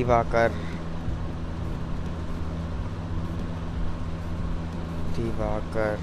Diwakar. Diwakar.